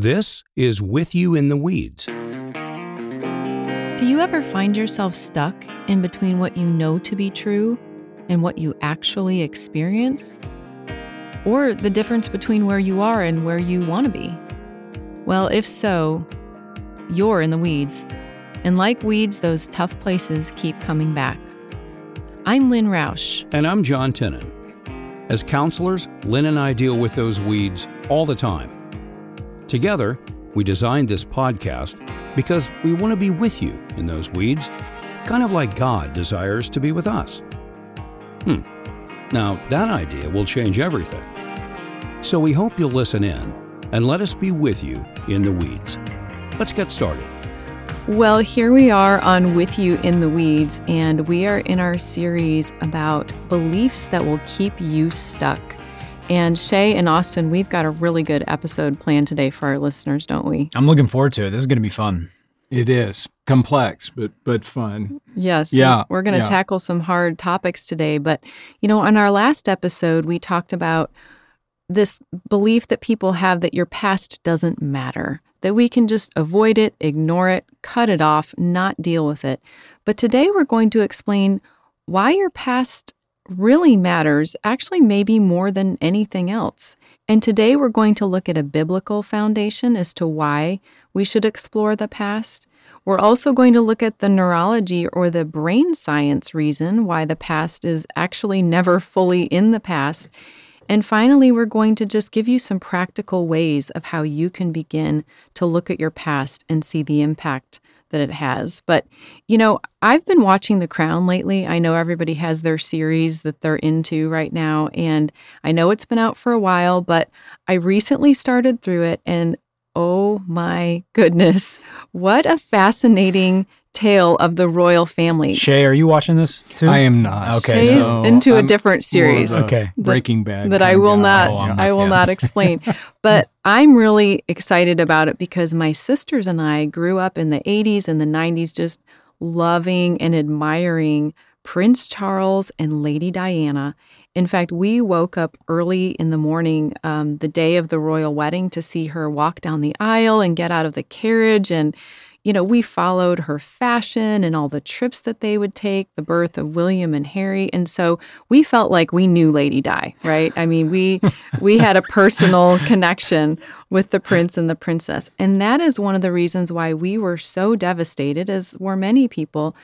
This is With You in the Weeds. Do you ever find yourself stuck in between what you know to be true and what you actually experience? Or the difference between where you are and where you want to be? Well, if so, you're in the weeds. And like weeds, those tough places keep coming back. I'm Lynn Roush. And I'm John Tennant. As counselors, Lynn and I deal with those weeds all the time. Together, we designed this podcast because we want to be with you in those weeds, kind of like God desires to be with us. Hmm. Now, that idea will change everything. So we hope you'll listen in and let us be with you in the weeds. Let's get started. Well, here we are on With You in the Weeds, and we are in our series about beliefs that will keep you stuck. And Shay and Austin, we've got a really good episode planned today for our listeners, don't we? I'm looking forward to it. This is going to be fun. It is complex, but but fun. Yes. Yeah, We're going to yeah. tackle some hard topics today. But, you know, on our last episode, we talked about this belief that people have that your past doesn't matter, that we can just avoid it, ignore it, cut it off, not deal with it. But today we're going to explain why your past really matters, actually, maybe more than anything else. And today we're going to look at a biblical foundation as to why we should explore the past. We're also going to look at the neurology or the brain science reason why the past is actually never fully in the past. And finally, we're going to just give you some practical ways of how you can begin to look at your past and see the impact that it has. But, you know, I've been watching The Crown lately. I know everybody has their series that they're into right now. And I know it's been out for a while, but I recently started through it. And oh my goodness, what a fascinating tale of the royal family. Shay, are you watching this too? I am not. Okay, Shay is so into a I'm different series. a Okay. Breaking Bad. that I will not Oh, I'm I with will you. not explain. but I'm really excited about it because my sisters and I grew up in the 80s and the 90s just loving and admiring Prince Charles and Lady Diana. In fact, we woke up early in the morning, um, the day of the royal wedding, to see her walk down the aisle and get out of the carriage. And, you know, we followed her fashion and all the trips that they would take, the birth of William and Harry. And so we felt like we knew Lady Di, right? I mean, we we had a personal connection with the prince and the princess. And that is one of the reasons why we were so devastated, as were many people,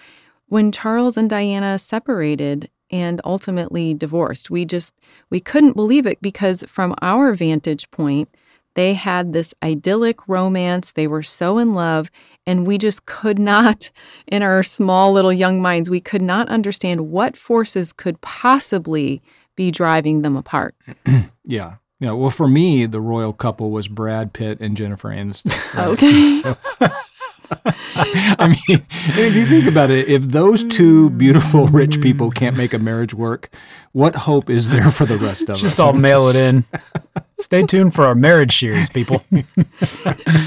when Charles and Diana separated and ultimately divorced. We just we couldn't believe it because from our vantage point, they had this idyllic romance. They were so in love and we just could not in our small little young minds, we could not understand what forces could possibly be driving them apart. Yeah. Yeah. Well, for me, the royal couple was Brad Pitt and Jennifer Aniston. right? Okay. So- I mean, if you think about it, if those two beautiful rich people can't make a marriage work, what hope is there for the rest of us? Just all mail it in. Stay tuned for our marriage series, people.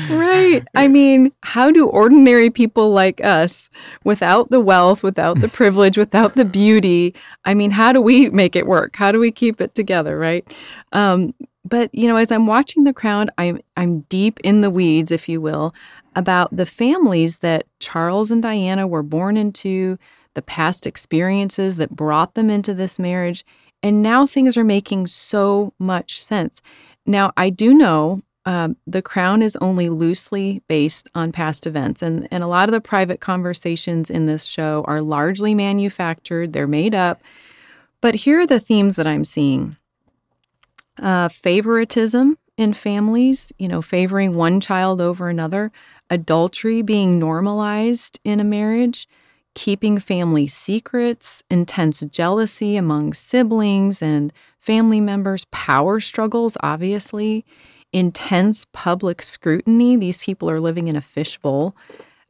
Right. I mean, how do ordinary people like us, without the wealth, without the privilege, without the beauty, I mean, how do we make it work? How do we keep it together, right? Um, but you know, as I'm watching The Crown, I'm I'm deep in the weeds, if you will, about the families that Charles and Diana were born into, the past experiences that brought them into this marriage, and now things are making so much sense. Now, I do know um, the crown is only loosely based on past events, and, and a lot of the private conversations in this show are largely manufactured, they're made up. But here are the themes that I'm seeing uh, favoritism in families, you know, favoring one child over another, adultery being normalized in a marriage, keeping family secrets, intense jealousy among siblings and family members, power struggles, obviously, intense public scrutiny. These people are living in a fishbowl,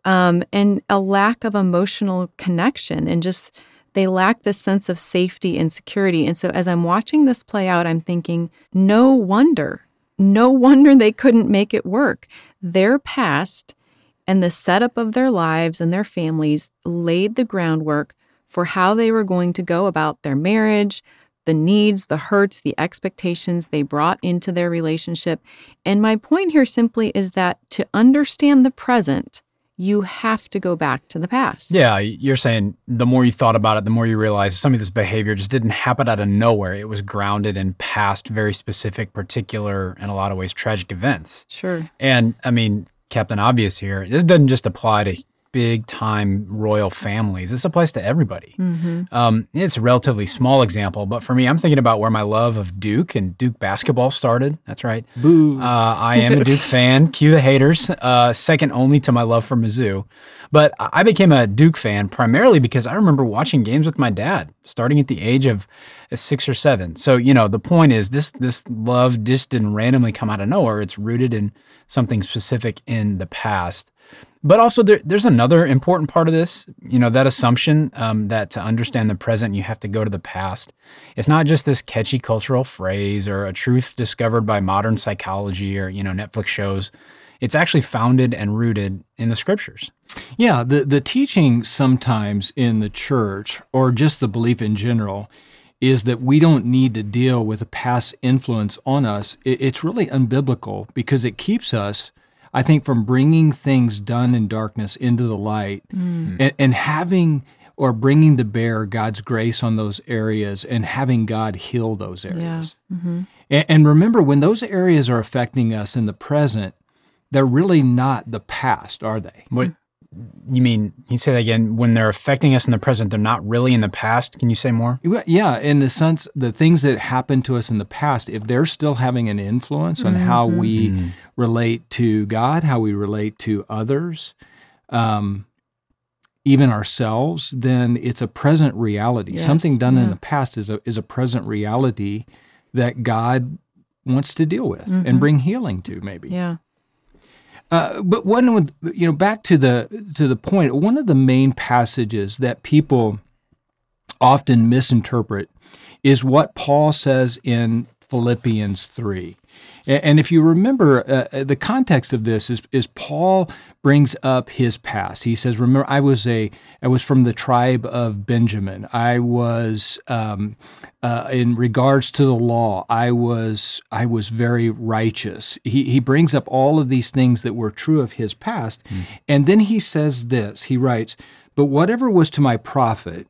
um, and a lack of emotional connection and just they lack this sense of safety and security. And so as I'm watching this play out, I'm thinking, no wonder, no wonder they couldn't make it work. Their past and the setup of their lives and their families laid the groundwork for how they were going to go about their marriage, the needs, the hurts, the expectations they brought into their relationship. And my point here simply is that to understand the present, you have to go back to the past. Yeah, you're saying the more you thought about it, the more you realize some of this behavior just didn't happen out of nowhere. It was grounded in past, very specific, particular, in a lot of ways, tragic events. Sure. And I mean, Captain Obvious here, this doesn't just apply to big time royal families. This applies to everybody. hmm Um, it's a relatively small example, but for me, I'm thinking about where my love of Duke and Duke basketball started. That's right. Boo. Uh, I am a Duke fan. Cue the haters. Uh, second only to my love for Mizzou. But I became a Duke fan primarily because I remember watching games with my dad, starting at the age of six or seven. So you know, the point is this: this love just didn't randomly come out of nowhere. It's rooted in something specific in the past. But also, there, there's another important part of this. You know, that assumption um, that to understand the present, you have to go to the past. It's not just this catchy cultural phrase or a truth discovered by modern psychology or you know Netflix shows. It's actually founded and rooted in the scriptures. Yeah, the, the teaching sometimes in the church, or just the belief in general, is that we don't need to deal with a past influence on us. It, it's really unbiblical because it keeps us, I think, from bringing things done in darkness into the light mm. and, and having or bringing to bear God's grace on those areas and having God heal those areas. hmm And, and remember, when those areas are affecting us in the present, they're really not the past, are they? What you mean? Can you say that again? When they're affecting us in the present, they're not really in the past. Can you say more? Yeah, in the sense, the things that happened to us in the past, if they're still having an influence on how mm-hmm. we mm. Relate to God, how we relate to others, um, even ourselves, then it's a present reality. Yes, Something done in the past is a is a present reality that God wants to deal with Mhm. and bring healing to, maybe. Yeah. Uh, but one with you know back to the to the point, one of the main passages that people often misinterpret is what Paul says in Philippians three, and if you remember, uh, uh, the context of this is is Paul brings up his past. He says, "Remember, I was a I was from the tribe of Benjamin. I was um, uh, in regards to the law. I was I was very righteous." He he brings up all of these things that were true of his past, and then he says this. He writes, "But whatever was to my profit."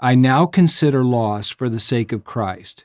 I now consider loss for the sake of Christ.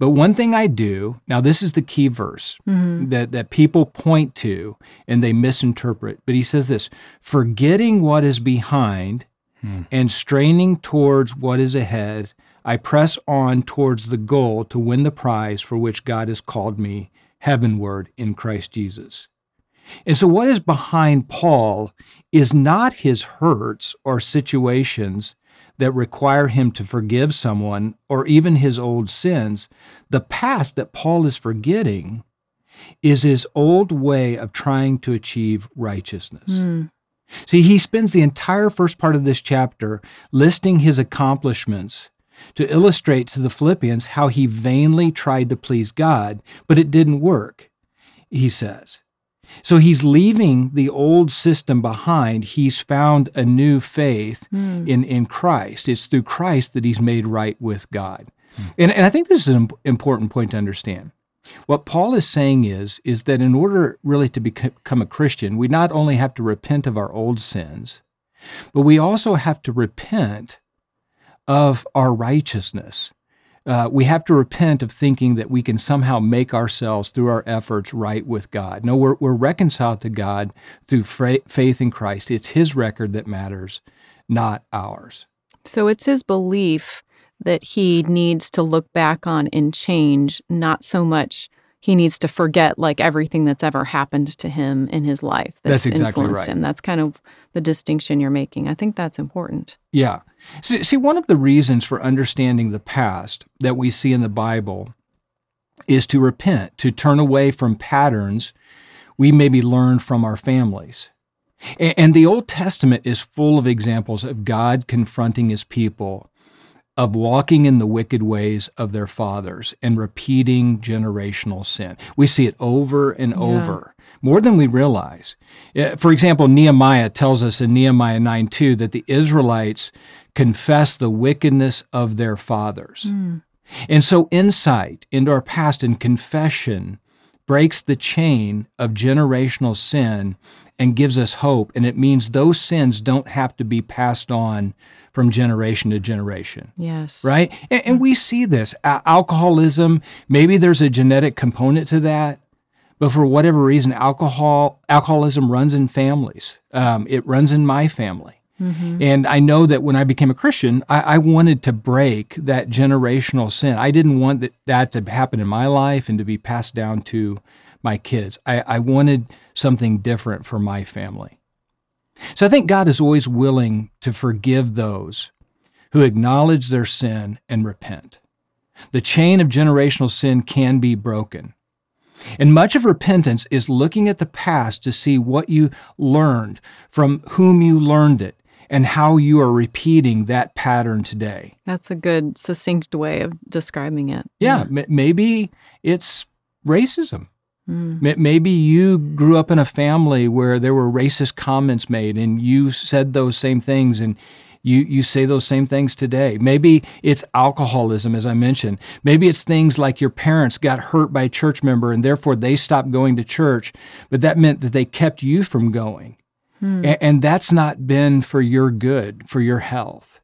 But one thing I do, now this is the key verse hmm that, that people point to and they misinterpret. But he says this forgetting what is behind Hmm. and straining towards what is ahead, I press on towards the goal to win the prize for which God has called me heavenward in Christ Jesus. And so, what is behind Paul is not his hurts or situations that require him to forgive someone or even his old sins. The past that Paul is forgetting is his old way of trying to achieve righteousness. Mm. See, he spends the entire first part of this chapter listing his accomplishments to illustrate to the Philippians how he vainly tried to please God, but it didn't work, he says. So he's leaving the old system behind. He's found a new faith Mm. in, in Christ. It's through Christ that he's made right with God. And, and I think this is an important point to understand. What Paul is saying is, is that in order really to become a Christian, we not only have to repent of our old sins, but we also have to repent of our righteousness. Uh, we have to repent of thinking that we can somehow make ourselves, through our efforts, right with God. No, we're, we're reconciled to God through fra- faith in Christ. It's His record that matters, not ours. So it's his belief that he needs to look back on and change, not so much he needs to forget like everything that's ever happened to him in his life that's, That's exactly influenced right. him. That's kind of the distinction you're making. I think that's important. Yeah. See, see, one of the reasons for understanding the past that we see in the Bible is to repent, to turn away from patterns we maybe learned from our families. And the Old Testament is full of examples of God confronting his people of walking in the wicked ways of their fathers and repeating generational sin. We see it over and yeah. over, more than we realize. For example, Nehemiah tells us in Nehemiah 9 2 that the Israelites confess the wickedness of their fathers. Mm. And so, insight into our past and confession breaks the chain of generational sin and gives us hope. And it means those sins don't have to be passed on from generation to generation. Yes. Right? And, and we see this. alcoholism, maybe there's a genetic component to that. But for whatever reason, alcohol alcoholism runs in families. Um, it runs in my family. Mm-hmm. And I know that when I became a Christian, I, I, wanted to break that generational sin. I didn't want that, that to happen in my life and to be passed down to my kids. I, I wanted something different for my family. So I think God is always willing to forgive those who acknowledge their sin and repent. The chain of generational sin can be broken. And much of repentance is looking at the past to see what you learned, from whom you learned it, and how you are repeating that pattern today. That's a good, succinct way of describing it. Yeah, yeah. M- maybe it's racism. Mm. Maybe you grew up in a family where there were racist comments made and you said those same things and you, you say those same things today. Maybe it's alcoholism, as I mentioned. Maybe it's things like your parents got hurt by a church member and therefore they stopped going to church, but that meant that they kept you from going. Hmm. And, and that's not been for your good, for your health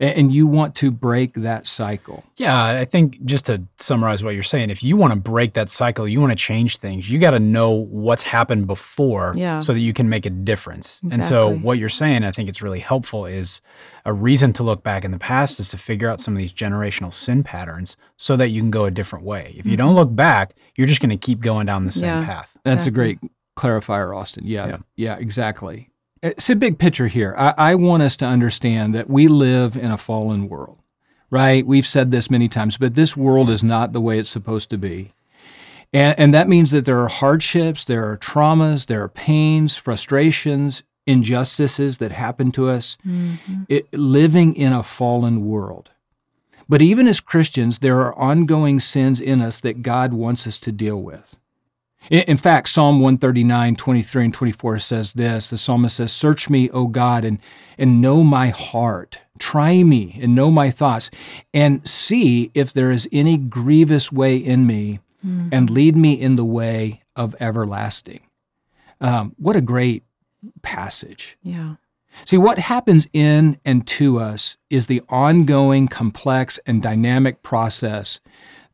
and you want to break that cycle. Yeah, I think just to summarize what you're saying, if you want to break that cycle, you want to change things, you got to know what's happened before yeah. so that you can make a difference. Exactly. And so what you're saying, I think it's really helpful is a reason to look back in the past is to figure out some of these generational sin patterns so that you can go a different way. If you mm-hmm. don't look back, you're just going to keep going down the same yeah, path. That's exactly. a great clarifier, Austin. Yeah, yeah, yeah exactly it's a big picture here. I, I want us to understand that we live in a fallen world, right? We've said this many times, but this world is not the way it's supposed to be. And, and that means that there are hardships, there are traumas, there are pains, frustrations, injustices that happen to us mm-hmm. it, living in a fallen world. But even as Christians, there are ongoing sins in us that God wants us to deal with. In fact, Psalm 139, 23 and 24 says this The psalmist says, Search me, O God, and, and know my heart. Try me and know my thoughts, and see if there is any grievous way in me, mm-hmm. and lead me in the way of everlasting. Um, what a great passage. Yeah. See, what happens in and to us is the ongoing, complex, and dynamic process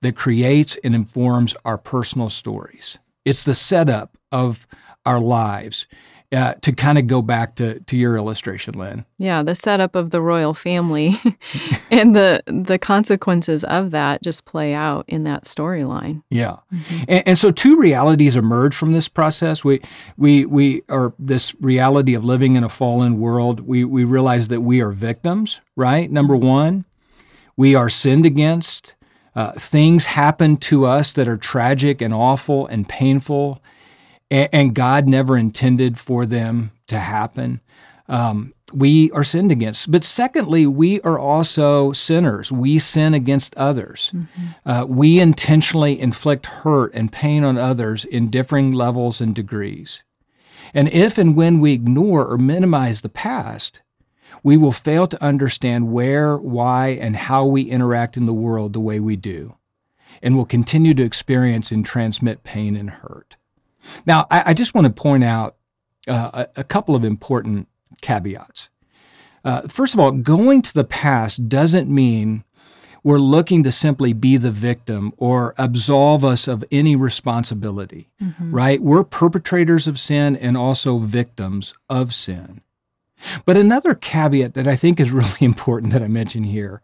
that creates and informs our personal stories. It's the setup of our lives. Uh, to kind of go back to, to your illustration, Lynn. Yeah, the setup of the royal family and the the consequences of that just play out in that storyline. Yeah, mm-hmm. and, and, so two realities emerge from this process. We we we are this reality of living in a fallen world. We we realize that we are victims. Right, number one, we are sinned against. Uh, things happen to us that are tragic and awful and painful, and, and God never intended for them to happen. Um, we are sinned against. But secondly, we are also sinners. We sin against others. Mm-hmm. Uh, we intentionally inflict hurt and pain on others in differing levels and degrees. And if and when we ignore or minimize the past, we will fail to understand where, why, and how we interact in the world the way we do, and will continue to experience and transmit pain and hurt. Now, I, I just want to point out uh, a, a, couple of important caveats. Uh, first of all, going to the past doesn't mean we're looking to simply be the victim or absolve us of any responsibility, mm-hmm. right? We're perpetrators of sin and also victims of sin. But another caveat that I think is really important that I mention here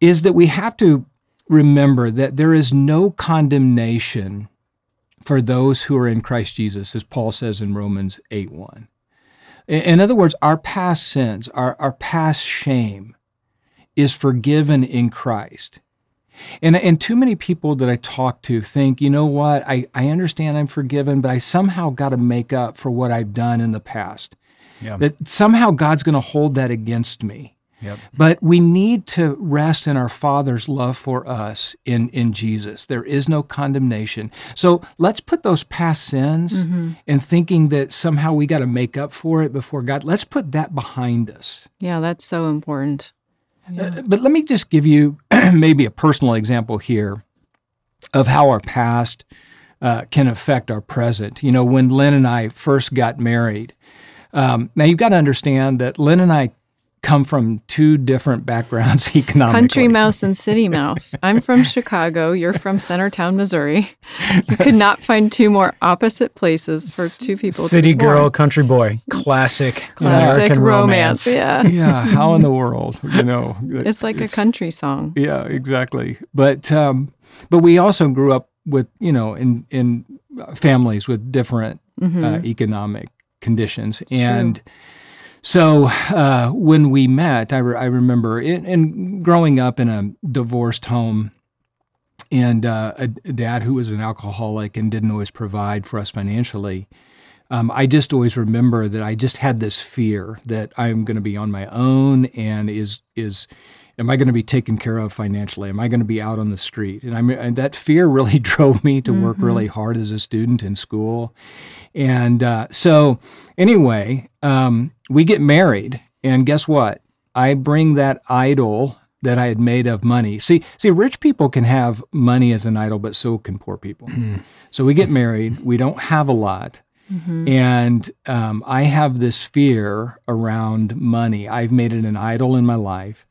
is that we have to remember that there is no condemnation for those who are in Christ Jesus, as Paul says in Romans 8 1. In other words, our past sins, our, our past shame is forgiven in Christ. And, and too many people that I talk to think, you know what, I, I understand I'm forgiven, but I somehow got to make up for what I've done in the past. Yeah. That somehow God's going to hold that against me. Yep. But we need to rest in our Father's love for us in, in Jesus. There is no condemnation. So let's put those past sins and thinking that somehow we got to make up for it before God, let's put that behind us. Yeah, that's so important. Uh, but let me just give you maybe a personal example here of how our past uh, can affect our present. You know, when Lynn and I first got married, um, now you've got to understand that Lynn and I come from two different backgrounds economically. Country mouse and city mouse. I'm from Chicago. You're from Centertown, Missouri. You could not find two more opposite places for two people. City to be born. girl, country boy, classic, classic American romance. romance. Yeah, yeah, how in the world, you know? it's like a country song. Yeah, exactly. But um, but we also grew up with you know in in families with different Mm-hmm. uh, economic conditions, and so uh, when we met, I, re- I remember in, in growing up in a divorced home. And uh, a, a dad who was an alcoholic and didn't always provide for us financially. Um, I just always remember that I just had this fear that I'm going to be on my own and is is am I going to be taken care of financially? Am I going to be out on the street? And I mean, and that fear really drove me to work really hard as a student in school. And uh, so, anyway, um, we get married, and guess what? I bring that idol that I had made of money. See, see, rich people can have money as an idol, but so can poor people. So we get married. We don't have a lot. And um, I have this fear around money. I've made it an idol in my life.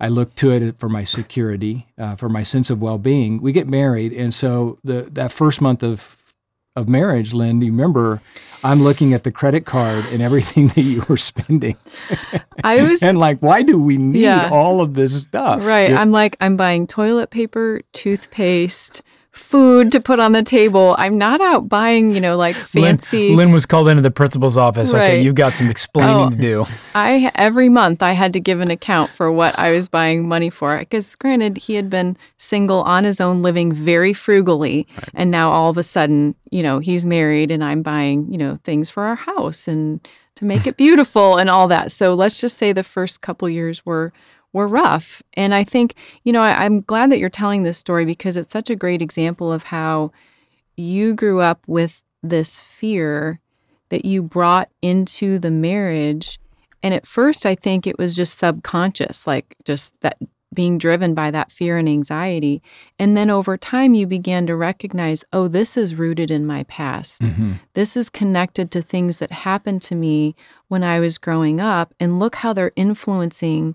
I look to it for my security, uh, for my sense of well-being. We get married, and so the that first month of of marriage, Lynn, you remember, I'm looking at the credit card and everything that you were spending, I was and like, why do we need Yeah. all of this stuff? right. I'm like, I'm buying toilet paper, toothpaste, food to put on the table. I'm not out buying, you know, like fancy. Lynn was called into the principal's office. Okay, you've got some explaining Oh. to do. I every month I had to give an account for what I was buying money for because granted he had been single on his own living very frugally and now all of a sudden you know he's married and I'm buying you know things for our house and to make it beautiful and all that so let's just say the first couple years were were rough and I think you know I, I'm glad that you're telling this story because it's such a great example of how you grew up with this fear that you brought into the marriage and at first, I think it was just subconscious, like just that being driven by that fear and anxiety. And then over time, you began to recognize, oh, this is rooted in my past. Mhm. This is connected to things that happened to me when I was growing up. And look how they're influencing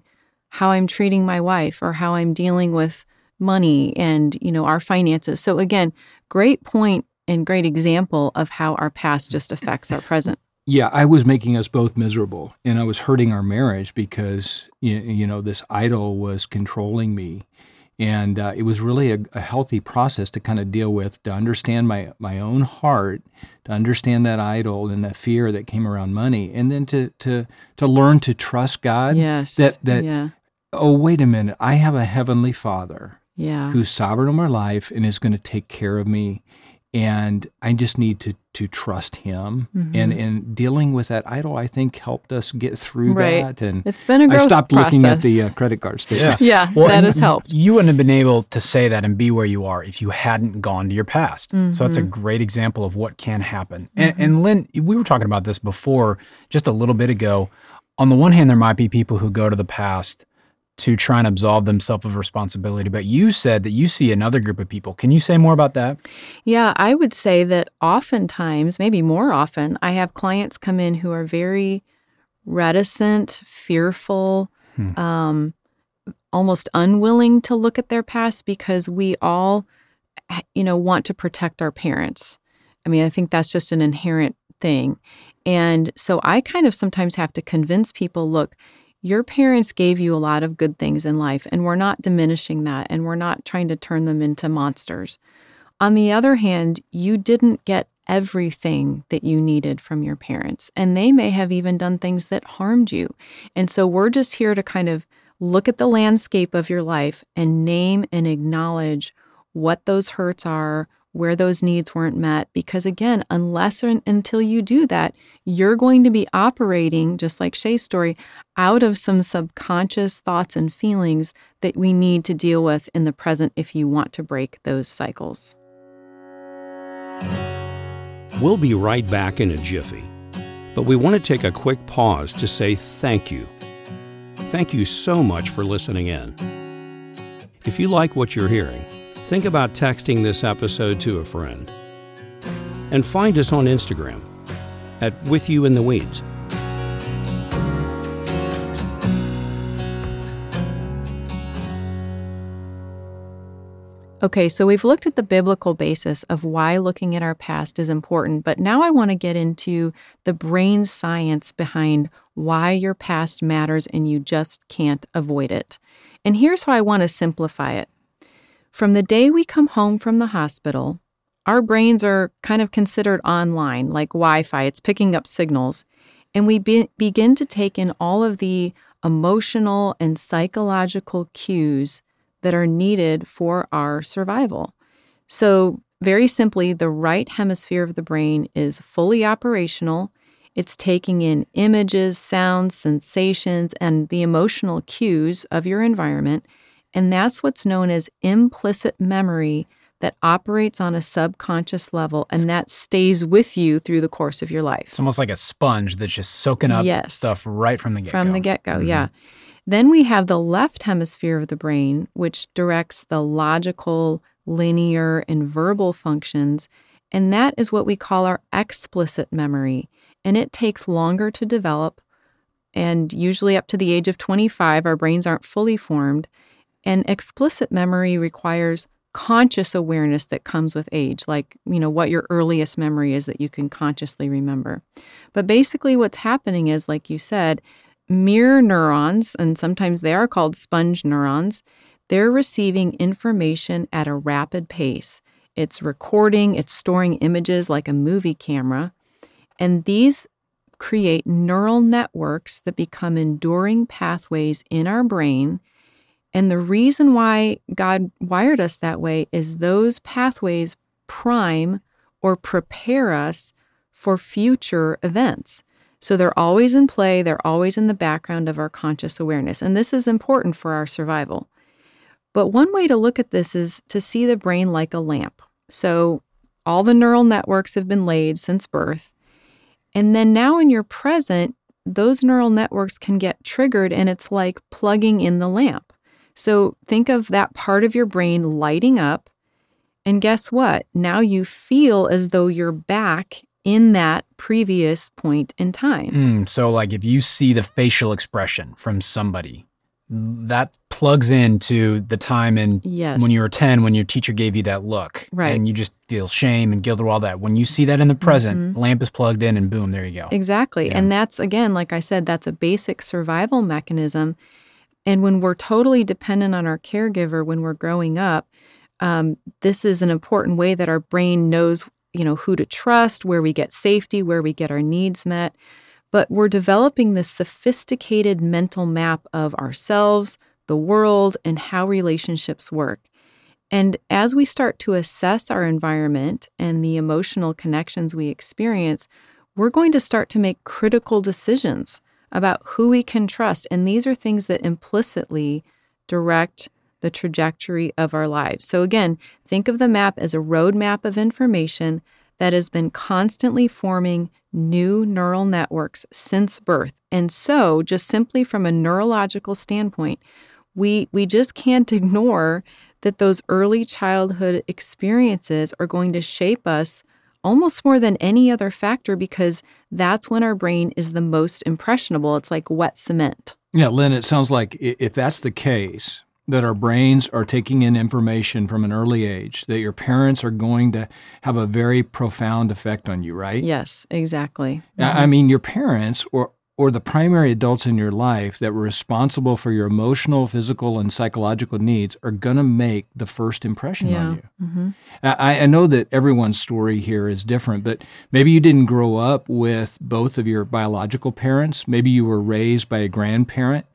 how I'm treating my wife or how I'm dealing with money and, you know, our finances. So again, great point and great example of how our past just affects our present. Yeah, I was making us both miserable, and I was hurting our marriage because you, you know this idol was controlling me, and uh, it was really a, a healthy process to kind of deal with, to understand my my own heart, to understand that idol and that fear that came around money, and then to to to learn to trust God. Yes. That that yeah. Oh wait a minute, I have a heavenly Father Yeah. who's sovereign of my life and is going to take care of me and i just need to to trust him Mm-hmm. and and dealing with that idol i think helped us get through Right. that and It's been a i growth stopped looking at the uh, credit card statement Yeah, Well, that has helped. You wouldn't have been able to say that and be where you are if you hadn't gone to your past. So that's a great example of what can happen. And, and Lynn, we were talking about this before just a little bit ago. On the one hand, there might be people who go to the past to try and absolve themselves of responsibility, but you said that you see another group of people. Can you say more about that? Yeah, I would say that oftentimes, maybe more often, I have clients come in who are very reticent, fearful, Hmm. um, almost unwilling to look at their past because we all, you know, want to protect our parents. I mean, I think that's just an inherent thing. And so I kind of sometimes have to convince people look, your parents gave you a lot of good things in life, and we're not diminishing that, and we're not trying to turn them into monsters. On the other hand, you didn't get everything that you needed from your parents, and they may have even done things that harmed you. And so we're just here to kind of look at the landscape of your life and name and acknowledge what those hurts are, where those needs weren't met. Because again, unless or until you do that, you're going to be operating, just like Shay's story, out of some subconscious thoughts and feelings that we need to deal with in the present if you want to break those cycles. We'll be right back in a jiffy, but we want to take a quick pause to say thank you. Thank you so much for listening in. If you like what you're hearing, think about texting this episode to a friend. And find us on Instagram at With You in the Weeds. Okay, so we've looked at the biblical basis of why looking at our past is important, but now I want to get into the brain science behind why your past matters and you just can't avoid it. And here's how I want to simplify it. From the day we come home from the hospital, our brains are kind of considered online, like Wi Fi, it's picking up signals. And we be- begin to take in all of the emotional and psychological cues that are needed for our survival. So, very simply, the right hemisphere of the brain is fully operational. It's taking in images, sounds, sensations, and the emotional cues of your environment. And that's what's known as implicit memory that operates on a subconscious level and that stays with you through the course of your life. It's almost like a sponge that's just soaking up Yes. stuff right from the get From the get go, mm-hmm. yeah. Then we have the left hemisphere of the brain, which directs the logical, linear, and verbal functions. And that is what we call our explicit memory. And it takes longer to develop. And usually up to the age of 25, our brains aren't fully formed. And explicit memory requires conscious awareness that comes with age, like, you know, what your earliest memory is that you can consciously remember. But basically, what's happening is, like you said, mirror neurons, and sometimes they are called sponge neurons, they're receiving information at a rapid pace. It's recording, it's storing images like a movie camera. And these create neural networks that become enduring pathways in our brain. And the reason why God wired us that way is those pathways prime or prepare us for future events. So they're always in play, they're always in the background of our conscious awareness. And this is important for our survival. But one way to look at this is to see the brain like a lamp. So all the neural networks have been laid since birth. And then now in your present, those neural networks can get triggered and it's like plugging in the lamp. So think of that part of your brain lighting up. And guess what? Now you feel as though you're back in that previous point in time. Mm, so, like, if you see the facial expression from somebody, that plugs into the time in Yes. when you were 10 when your teacher gave you that look. Right. And you just feel shame and guilt or all that. When you see that in the present, lamp is plugged in and boom, there you go. Exactly. Yeah. And that's, again, like I said, that's a basic survival mechanism. And when we're totally dependent on our caregiver when we're growing up, um, this is an important way that our brain knows, you know, who to trust, where we get safety, where we get our needs met. But we're developing this sophisticated mental map of ourselves, the world, and how relationships work. And as we start to assess our environment and the emotional connections we experience, we're going to start to make critical decisions about who we can trust. And these are things that implicitly direct the trajectory of our lives. So, again, think of the map as a roadmap of information that has been constantly forming new neural networks since birth. And so, just simply from a neurological standpoint, we, we just can't ignore that those early childhood experiences are going to shape us almost more than any other factor because that's when our brain is the most impressionable. It's like wet cement. Yeah, Lynn, it sounds like if that's the case, that our brains are taking in information from an early age, that your parents are going to have a very profound effect on you, right? Yes, exactly. I I mm-hmm. mean, your parents or or the primary adults in your life that were responsible for your emotional, physical, and psychological needs are going to make the first impression Yeah. on you. hmm I, I know that everyone's story here is different, but maybe you didn't grow up with both of your biological parents. Maybe you were raised by a grandparent.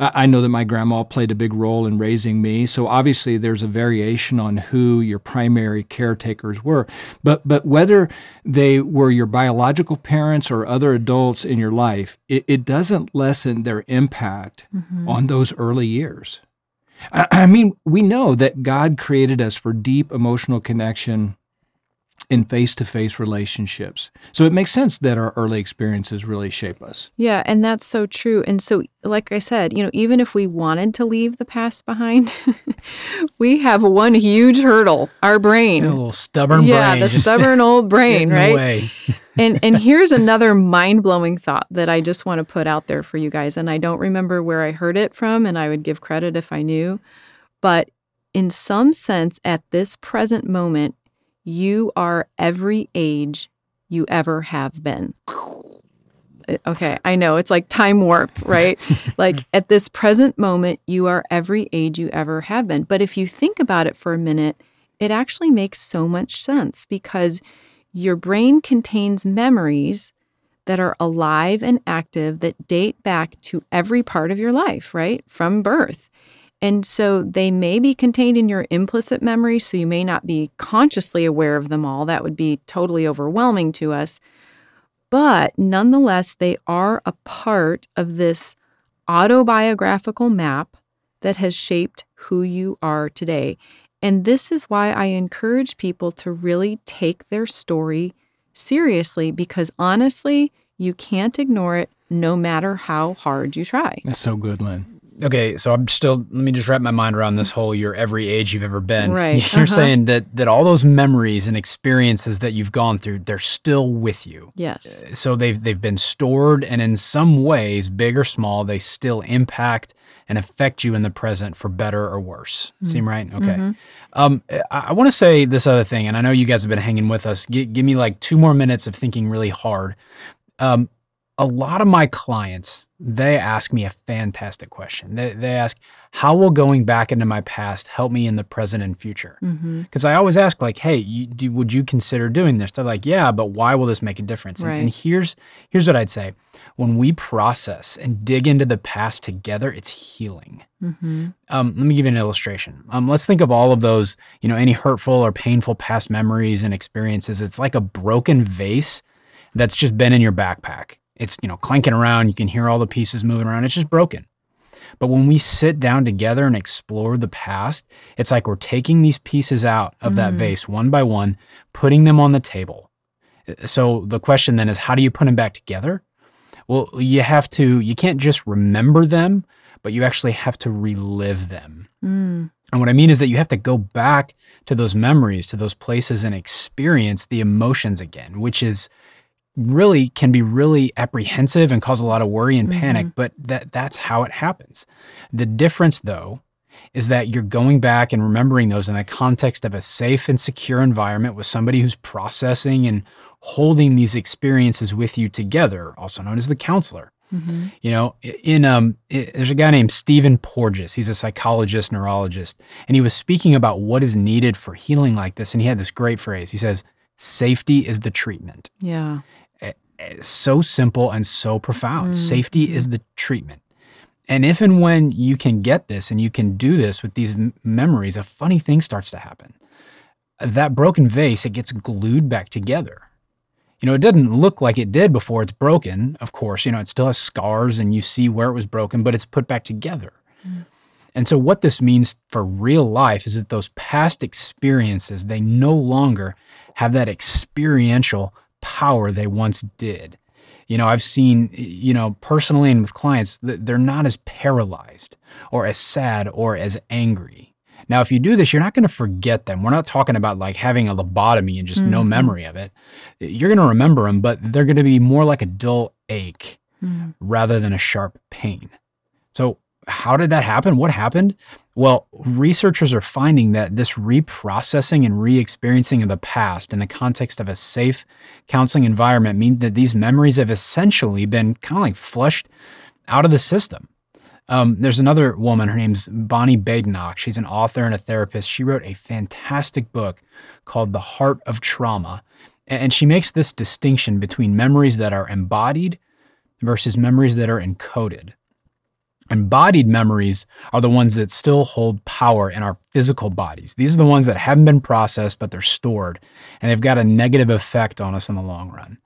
I know that my grandma played a big role in raising me. So obviously there's a variation on who your primary caretakers were. But but whether they were your biological parents or other adults in your life, it, it doesn't lessen their impact mm-hmm. on those early years. I, I mean, we know that God created us for deep emotional connection in face to face relationships. So it makes sense that our early experiences really shape us. Yeah, and that's so true. And so, like I said, you know, even if we wanted to leave the past behind, we have one huge hurdle our brain. A little stubborn yeah, brain. Yeah, the stubborn old brain, right? and and here's another mind-blowing thought that I just want to put out there for you guys and I don't remember where I heard it from and I would give credit if I knew but in some sense at this present moment you are every age you ever have been. Uh, okay, I know it's like time warp, right? like at this present moment, you are every age you ever have been. But if you think about it for a minute, it actually makes so much sense because your brain contains memories that are alive and active that date back to every part of your life, right? From birth. And so they may be contained in your implicit memory, so you may not be consciously aware of them all. That would be totally overwhelming to us. But nonetheless, they are a part of this autobiographical map that has shaped who you are today. And this is why I encourage people to really take their story seriously because honestly, you can't ignore it no matter how hard you try. That's so good, Lynn okay, so I'm still let me just wrap my mind around this whole you're every age you've ever been. Right. You're uh-huh. saying that that all those memories and experiences that you've gone through, they're still with you. Yes. Uh, so they've they've been stored and in some ways, big or small, they still impact and affect you in the present for better or worse. Mm-hmm. Seem right? Okay. Mm-hmm. Um, I, I want to say this other thing, and I know you guys have been hanging with us. G- give me like two more minutes of thinking really hard. Um, a lot of my clients they ask me a fantastic question. They, they ask how will going back into my past help me in the present and future? Because mm-hmm. i always ask like hey you, do, would you consider doing this? They're like yeah but why will this make a difference? Right. and, and here's here's what i'd say. When we process and dig into the past together it's healing. Mm-hmm. um, let me give you an illustration. Um, let's think of all of those you know any hurtful or painful past memories and experiences. It's like a broken vase that's just been in your backpack it's, you know, clanking around. You can hear all the pieces moving around. It's just broken. But when we sit down together and explore the past, it's like we're taking these pieces out of mm. that vase one by one, putting them on the table. So the question then is how do you put them back together? Well, you have to, you can't just remember them, but you actually have to relive them. Mm. And what I mean is that you have to go back to those memories, to those places, and experience the emotions again, which is really can be really apprehensive and cause a lot of worry and panic, mm-hmm. but that that's how it happens. The difference though is that you're going back and remembering those in the context of a safe and secure environment with somebody who's processing and holding these experiences with you together, also known as the counselor. Mm-hmm. You know, in um, it, there's a guy named Stephen Porges. He's a psychologist, neurologist, and he was speaking about what is needed for healing like this. And he had this great phrase. He says, "Safety is the treatment." Yeah so simple and so profound. Mm. Safety is the treatment. And if and when you can get this and you can do this with these m- memories, a funny thing starts to happen. That broken vase, it gets glued back together. You know, it doesn't look like it did before it's broken. Of course, you know, it still has scars and you see where it was broken, but it's put back together. Mm. And so what this means for real life is that those past experiences, they no longer have that experiential power they once did. You know, I've seen, you know, personally and with clients, they're not as paralyzed or as sad or as angry. Now, if you do this, you're not going to forget them. We're not talking about like having a lobotomy and just mm-hmm. no memory of it. You're going to remember them, but they're going to be more like a dull ache mm-hmm. rather than a sharp pain. So, how did that happen? What happened? Well, researchers are finding that this reprocessing and re experiencing of the past in the context of a safe counseling environment mean that these memories have essentially been kind of like flushed out of the system. Um, there's another woman, her name's Bonnie Badenoch. She's an author and a therapist. She wrote a fantastic book called The Heart of Trauma. And she makes this distinction between memories that are embodied versus memories that are encoded. Embodied memories are the ones that still hold power in our physical bodies. These are the ones that haven't been processed, but they're stored, and they've got a negative effect on us in the long run.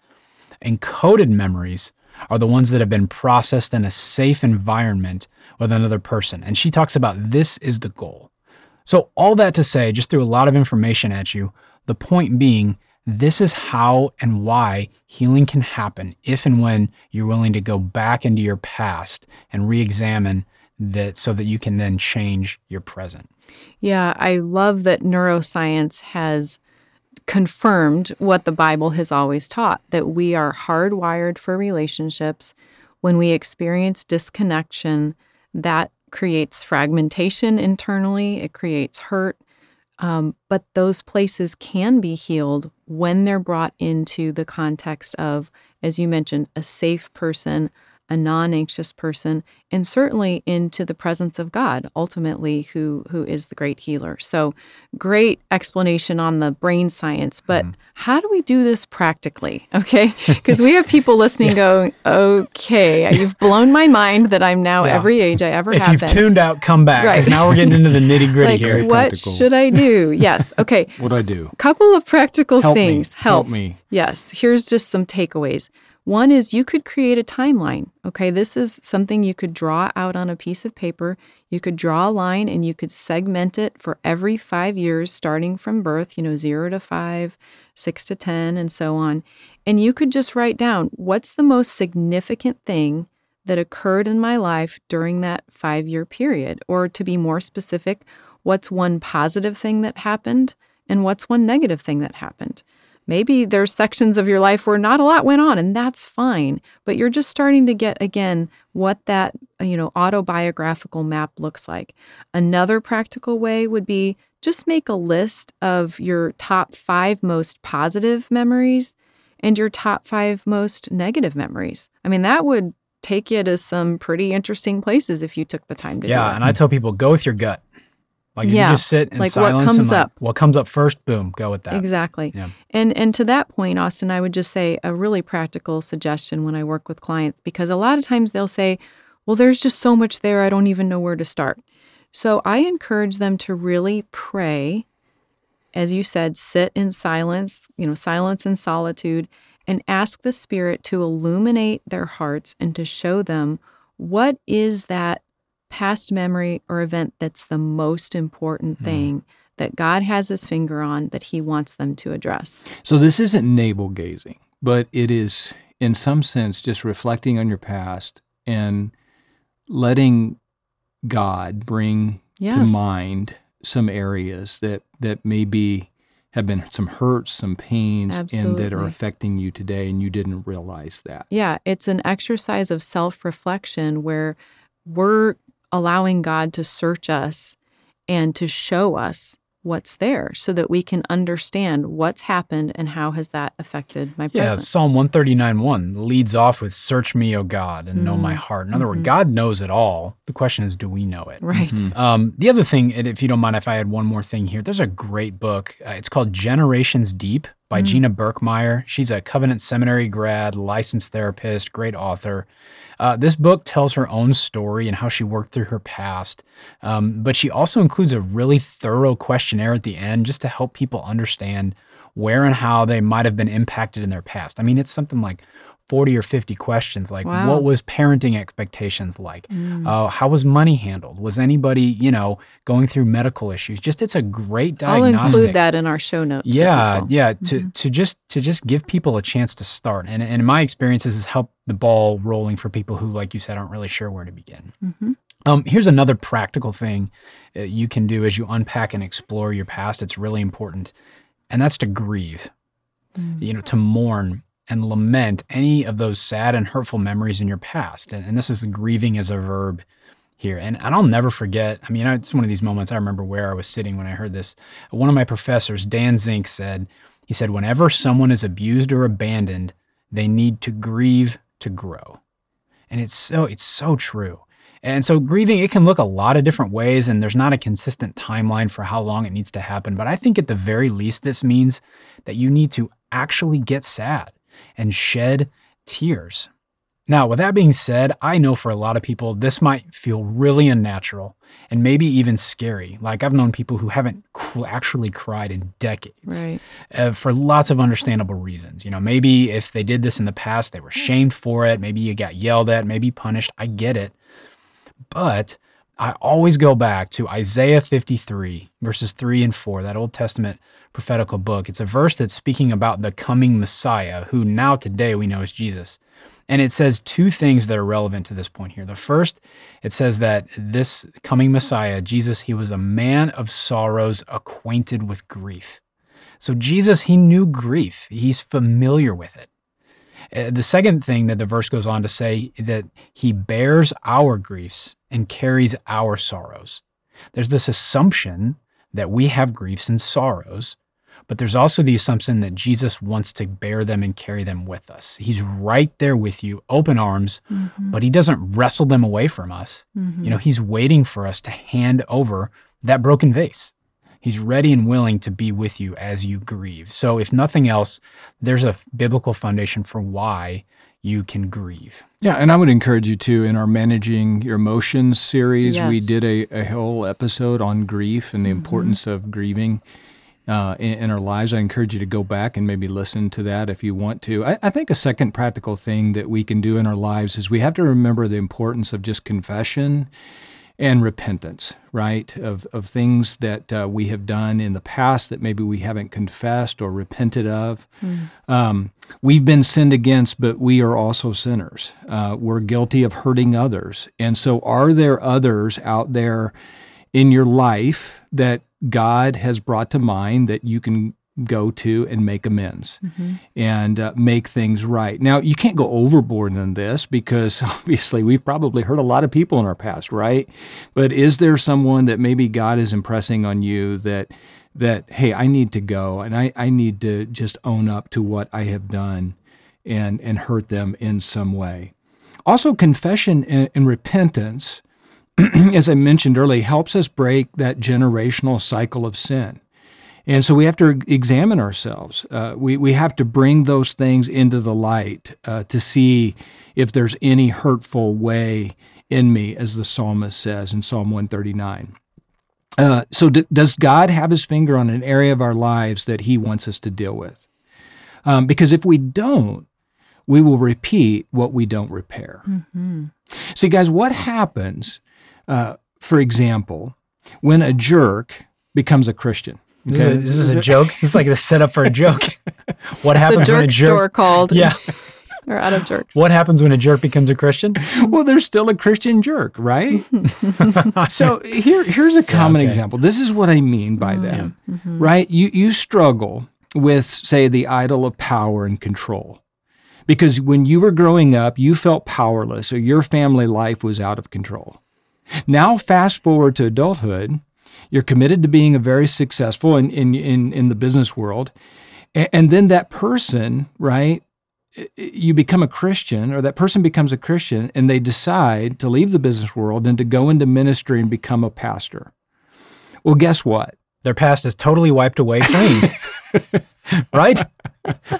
Encoded memories are the ones that have been processed in a safe environment with another person. And she talks about this is the goal. So, all that to say, just threw a lot of information at you. The point being, this is how and why healing can happen if and when you're willing to go back into your past and re examine that so that you can then change your present. Yeah, I love that neuroscience has confirmed what the Bible has always taught that we are hardwired for relationships. When we experience disconnection, that creates fragmentation internally, it creates hurt, um, but those places can be healed when they're brought into the context of, as you mentioned, a safe person, a non-anxious person and certainly into the presence of God ultimately who who is the great healer. So great explanation on the brain science, but mm. how do we do this practically? Okay? Because we have people listening yeah. going, "Okay, you've blown my mind that I'm now yeah. every age I ever if have you've been. tuned out, come back because right. now we're getting into the nitty-gritty like, here. What practical. should I do? Yes. Okay. what do I do? Couple of practical Help things. Me. Help. Help me. Yes. Here's just some takeaways. One is you could create a timeline. Okay, this is something you could draw out on a piece of paper. You could draw a line and you could segment it for every five years, starting from birth, you know, zero to five, six to 10, and so on. And you could just write down what's the most significant thing that occurred in my life during that five year period. Or to be more specific, what's one positive thing that happened and what's one negative thing that happened. Maybe there's sections of your life where not a lot went on and that's fine, but you're just starting to get again what that, you know, autobiographical map looks like. Another practical way would be just make a list of your top 5 most positive memories and your top 5 most negative memories. I mean, that would take you to some pretty interesting places if you took the time to yeah, do it. Yeah, and I tell people go with your gut. Like yeah. you just sit in like silence what comes and like, up. what comes up first, boom, go with that. Exactly. Yeah. And and to that point, Austin, I would just say a really practical suggestion when I work with clients because a lot of times they'll say, "Well, there's just so much there, I don't even know where to start." So I encourage them to really pray, as you said, sit in silence, you know, silence and solitude, and ask the Spirit to illuminate their hearts and to show them what is that past memory or event that's the most important mm. thing that God has his finger on that he wants them to address. So this isn't navel gazing, but it is in some sense just reflecting on your past and letting God bring yes. to mind some areas that that maybe have been some hurts, some pains, Absolutely. and that are affecting you today, and you didn't realize that. Yeah, it's an exercise of self reflection where we're allowing God to search us and to show us what's there so that we can understand what's happened and how has that affected my present. Yeah, Psalm 139 1 leads off with search me, O God, and mm know my mm-hmm. heart. In other mm-hmm. words, God knows it all. The question is, do we know it? Right. Mm-hmm. Um, the other thing, if you don't mind if I had one more thing here, there's a great book. Uh, it's called Generations Deep by mm. Gina Berkmeyer. She's a Covenant Seminary grad, licensed therapist, great author. Uh, this book tells her own story and how she worked through her past, um, but she also includes a really thorough questionnaire at the end just to help people understand where and how they might have been impacted in their past. I mean, it's something like 40 or 50 questions like wow. what was parenting expectations like mm. uh, how was money handled was anybody you know going through medical issues just it's a great diagnostic i'll include that in our show notes yeah yeah to, mm-hmm. to just to just give people a chance to start and, and in my experiences has helped the ball rolling for people who like you said aren't really sure where to begin mm-hmm. um, here's another practical thing uh, you can do as you unpack and explore your past it's really important and that's to grieve mm. you know to mourn and lament any of those sad and hurtful memories in your past. And, and this is grieving as a verb here. And, and I'll never forget. I mean, it's one of these moments I remember where I was sitting when I heard this. One of my professors, Dan Zink, said, he said, whenever someone is abused or abandoned, they need to grieve to grow. And it's so it's so true. And so grieving, it can look a lot of different ways, and there's not a consistent timeline for how long it needs to happen. But I think at the very least, this means that you need to actually get sad and shed tears. Now, with that being said, I know for a lot of people, this might feel really unnatural and maybe even scary. Like I've known people who haven't cr- actually cried in decades Right. uh, for lots of understandable reasons. You know, maybe if they did this in the past, they were shamed for it. Maybe you got yelled at, maybe punished. I get it. But I always go back to Isaiah 53, verses 3 and 4, that Old Testament prophetical book. It's a verse that's speaking about the coming Messiah, who now today we know is Jesus. And it says two things that are relevant to this point here. The first, it says that this coming Messiah, Jesus, he was a man of sorrows, acquainted with grief. So Jesus, he knew grief, he's familiar with it. Uh, The second thing that the verse goes on to say that he bears our griefs and carries our sorrows. There's this assumption that we have griefs and sorrows, but there's also the assumption that Jesus wants to bear them and carry them with us. He's right there with you, open arms, but he doesn't wrestle them away from us. You know, he's waiting for us to hand over that broken vase. He's ready and willing to be with you as you grieve. So, if nothing else, there's a biblical foundation for why you can grieve. Yeah, and I would encourage you to in our managing your emotions series, we did a, a whole episode on grief and the importance of grieving uh, in, in our lives. I encourage you to go back and maybe listen to that if you want to. I, I think a second practical thing that we can do in our lives is we have to remember the importance of just confession and repentance, right? Of, of things that uh, we have done in the past that maybe we haven't confessed or repented of. Um, we've been sinned against, but we are also sinners. Uh, we're guilty of hurting others. And so, are there others out there in your life that God has brought to mind that you can go to and make amends and uh, make things right? Now, you can't go overboard in this because obviously we've probably hurt a lot of people in our past, right? But is there someone that maybe God is impressing on you that? that hey i need to go and i, I need to just own up to what i have done and and hurt them in some way also confession and, and repentance as i mentioned earlier helps us break that generational cycle of sin and so we have to examine ourselves. Uh, we, we have to bring those things into the light uh, to see if there's any hurtful way in me, as the psalmist says in Psalm 139. Uh, so, d- does God have his finger on an area of our lives that he wants us to deal with? Um, because if we don't, we will repeat what we don't repair. See, guys, what happens, uh, for example, when a jerk becomes a Christian? This, is, a, this is a joke. This is like a setup for a joke. what The happens when a jerk store called. Yeah. Or out of jerks. What happens when a jerk becomes a Christian? well, there's still a Christian jerk, right? so here, here's a common okay. example. This is what I mean by mm-hmm. that, mm-hmm. right? You you struggle with, say, the idol of power and control, because when you were growing up, you felt powerless, or your family life was out of control. Now, fast forward to adulthood, you're committed to being a very successful in in in, in the business world, and, and then that person, right? you become a Christian, or that person becomes a Christian, and they decide to leave the business world and to go into ministry and become a pastor. Well, guess what? Their past is totally wiped away clean. right?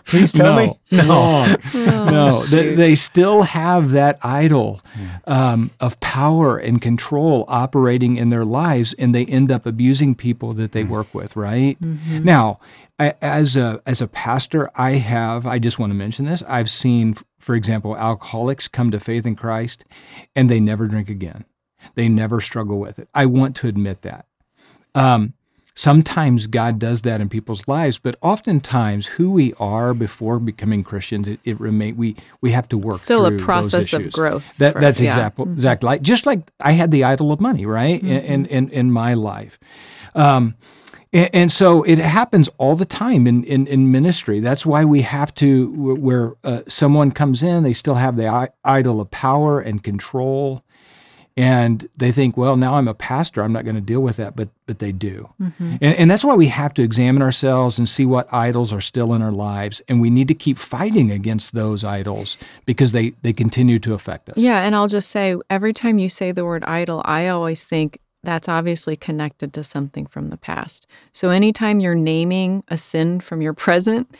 Please tell me. No, Oh, no. They, they still have that idol um, of power and control operating in their lives, and they end up abusing people that they work with. Right now, I, as a as a pastor, I have. I just want to mention this. I've seen, for example, alcoholics come to faith in Christ, and they never drink again. They never struggle with it. I want to admit that. Um, sometimes God does that in people's lives, but oftentimes who we are before becoming Christians, it, it remain we we have to work Still a process of growth That for- that's yeah. exactly exactly like just like I had the idol of money, right? In, in in in my life. Um, and, and so it happens all the time in, in, in ministry. That's why we have to, where uh, someone comes in, they still have the i- idol of power and control, and they think, well, now I'm a pastor, I'm not going to deal with that, but but they do, mm-hmm. and, and that's why we have to examine ourselves and see what idols are still in our lives, and we need to keep fighting against those idols because they they continue to affect us. Yeah, and I'll just say every time you say the word idol, I always think that's obviously connected to something from the past. So anytime you're naming a sin from your present,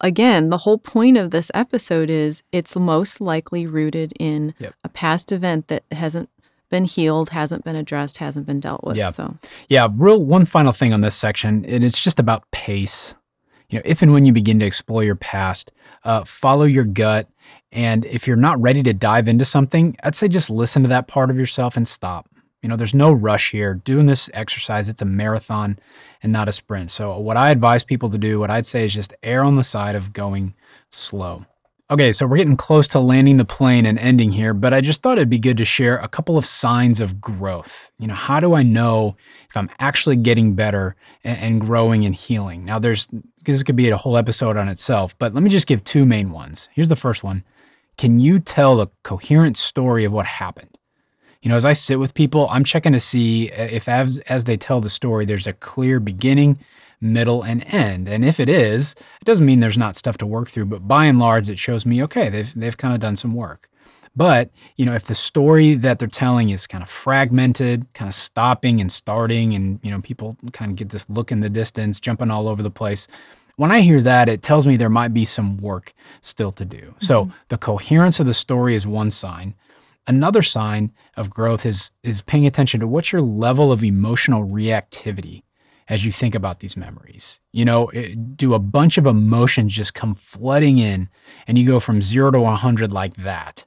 again, the whole point of this episode is it's most likely rooted in Yep. a past event that hasn't been healed, hasn't been addressed, hasn't been dealt with. Yeah. So, Yeah, real one final thing on this section, and it's just about pace. You know, if and when you begin to explore your past, uh, follow your gut. And if you're not ready to dive into something, I'd say just listen to that part of yourself and stop. You know, there's no rush here. Doing this exercise, it's a marathon and not a sprint. So, what I advise people to do, what I'd say is just err on the side of going slow. Okay, so we're getting close to landing the plane and ending here, but I just thought it'd be good to share a couple of signs of growth. You know, how do I know if I'm actually getting better and, growing and healing? Now, there's this could be a whole episode on itself, but let me just give two main ones. Here's the first one Can you tell a coherent story of what happened? You know, as I sit with people, I'm checking to see if as, as they tell the story, there's a clear beginning, middle, and end. And if it is, it doesn't mean there's not stuff to work through, but by and large, it shows me, okay, they've, they've kind of done some work. But, you know, if the story that they're telling is kind of fragmented, kind of stopping and starting, and, you know, people kind of get this look in the distance, jumping all over the place, when I hear that, it tells me there might be some work still to do. So mm-hmm. the coherence of the story is one sign. Another sign of growth is is paying attention to what's your level of emotional reactivity as you think about these memories. You know, it- do a bunch of emotions just come flooding in and you go from 0 to 100 like that?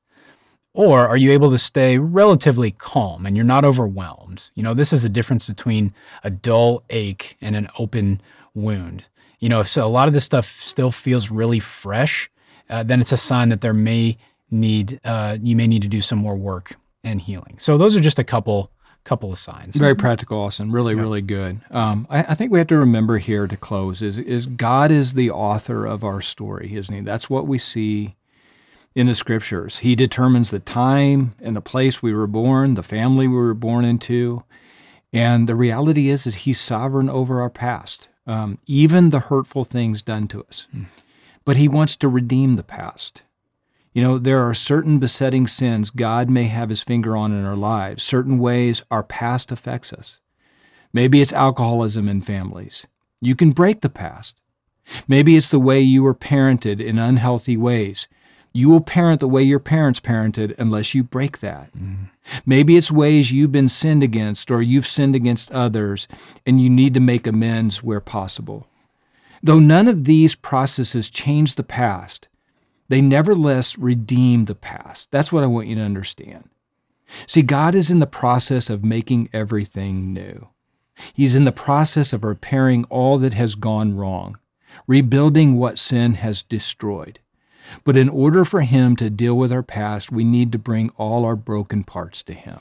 Or are you able to stay relatively calm and you're not overwhelmed? You know, this is the difference between a dull ache and an open wound. You know, if so, a lot of this stuff still feels really fresh, uh, then it's a sign that there may need uh, you may need to do some more work and healing. So those are just a couple couple of signs. Very practical, Austin. Really, really good. Um, I, I think we have to remember here to close is is God is the author of our story, isn't He? That's what we see in the scriptures. He determines the time and the place we were born, the family we were born into, and the reality is is He's sovereign over our past, um, even the hurtful things done to us. But He wants to redeem the past. You know, there are certain besetting sins God may have his finger on in our lives, certain ways our past affects us. Maybe it's alcoholism in families. You can break the past. Maybe it's the way you were parented in unhealthy ways. You will parent the way your parents parented unless you break that. Mm. Maybe it's ways you've been sinned against or you've sinned against others and you need to make amends where possible. Though none of these processes change the past, they nevertheless redeem the past. That's what I want you to understand. See, God is in the process of making everything new. He's in the process of repairing all that has gone wrong, rebuilding what sin has destroyed. But in order for Him to deal with our past, we need to bring all our broken parts to Him.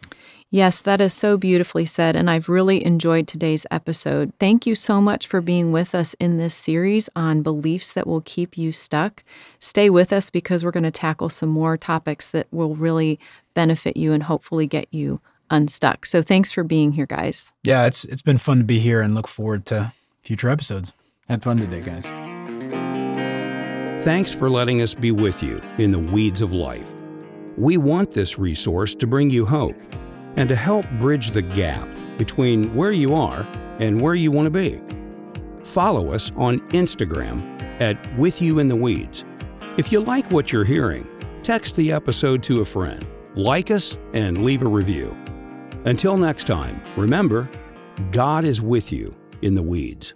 Yes, that is so beautifully said. And I've really enjoyed today's episode. Thank you so much for being with us in this series on beliefs that will keep you stuck. Stay with us because we're going to tackle some more topics that will really benefit you and hopefully get you unstuck. So thanks for being here, guys. Yeah, it's it's been fun to be here and look forward to future episodes. Had fun today, guys. Thanks for letting us be with you in the weeds of life. We want this resource to bring you hope and to help bridge the gap between where you are and where you want to be. Follow us on Instagram at With You in the Weeds. If you like what you're hearing, text the episode to a friend, like us, and leave a review. Until next time, remember, God is with you in the weeds.